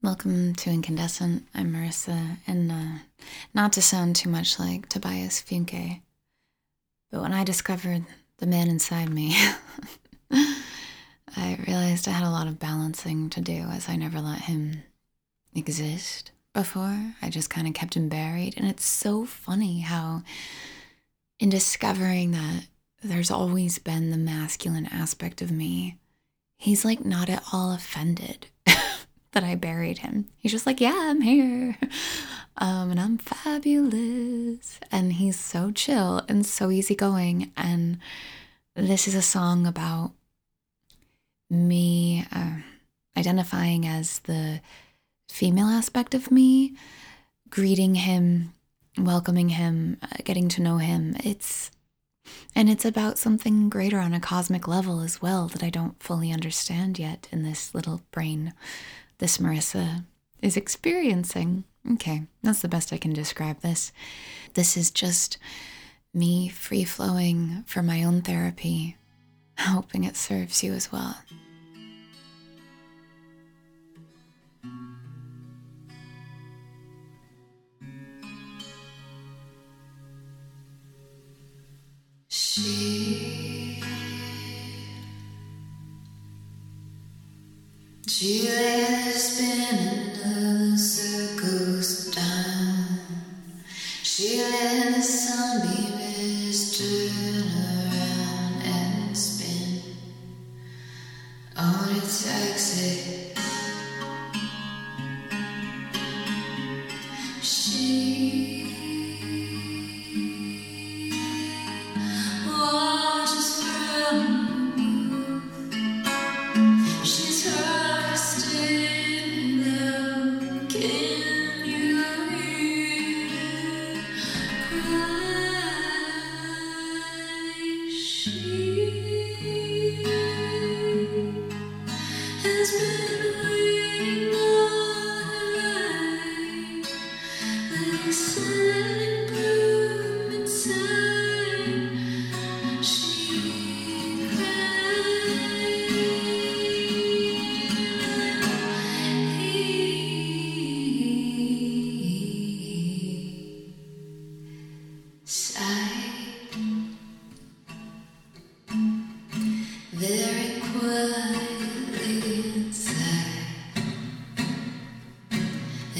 Welcome to Incandescent. I'm Marissa, and uh, not to sound too much like Tobias Funke, but when I discovered the man inside me, I realized I had a lot of balancing to do as I never let him exist before. I just kind of kept him buried, and it's so funny how, in discovering that there's always been the masculine aspect of me, he's like not at all offended that I buried him. He's just like, yeah, I'm here. Um, and I'm fabulous. And he's so chill and so easygoing. And this is a song about me uh, identifying as the female aspect of me, greeting him, welcoming him, uh, getting to know him. It's and it's about something greater on a cosmic level as well that I don't fully understand yet in this little brain this Marissa is experiencing. Okay, that's the best I can describe this. This is just me free flowing for my own therapy, hoping it serves you as well. She, she Seven.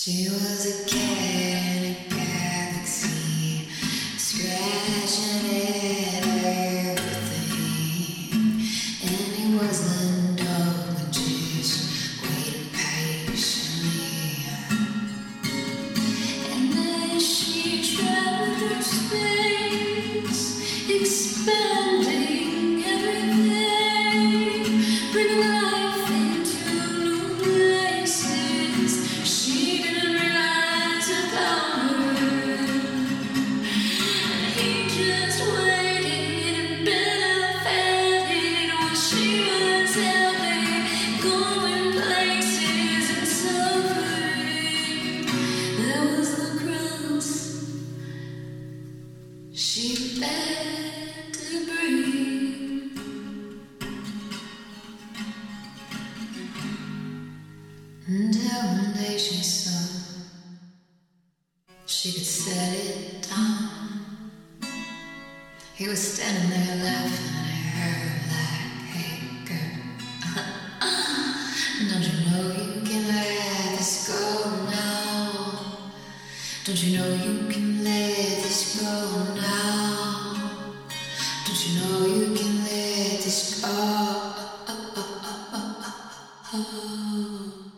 She was a kid. She let to breathe. Until one day she saw she could set it down. He was standing there laughing at her like, hey girl, uh-uh. don't you know you can let this go now? Don't you know you Like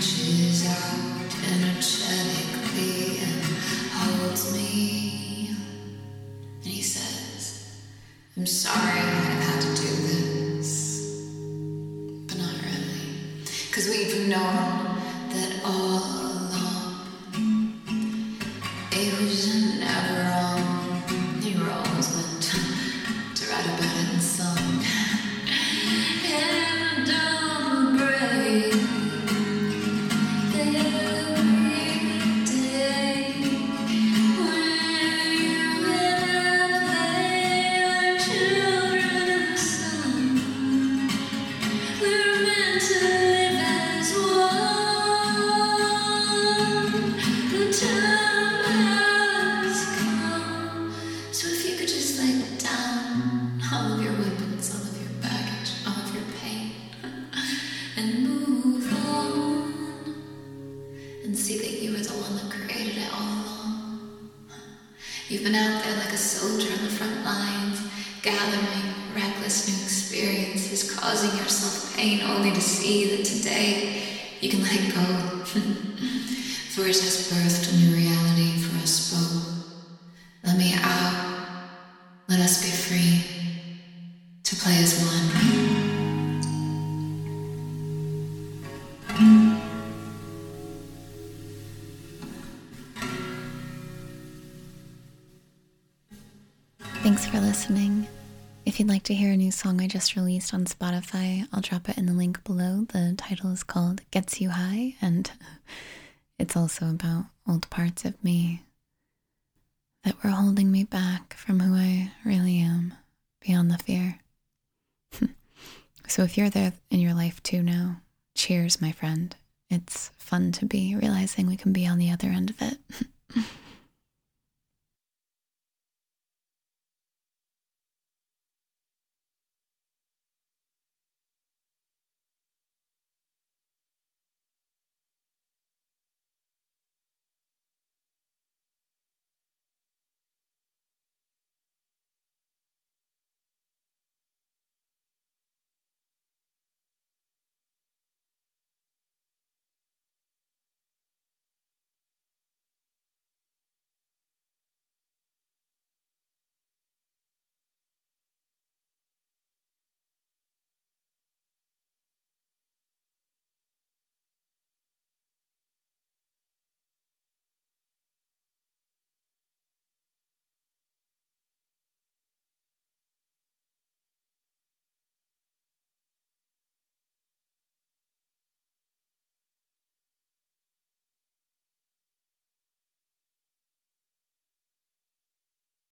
reaches out energetically and holds me. And he says, I'm sorry I've had to do this, but not really. Because we've known that all along it was never see that you were the one that created it all along. You've been out there like a soldier on the front lines, gathering reckless new experiences, causing yourself pain only to see that today you can let go. for it has birthed a new reality for us both. Thanks for listening. If you'd like to hear a new song I just released on Spotify, I'll drop it in the link below. The title is called Gets You High, and it's also about old parts of me that were holding me back from who I really am beyond the fear. so if you're there in your life too now, cheers, my friend. It's fun to be realizing we can be on the other end of it.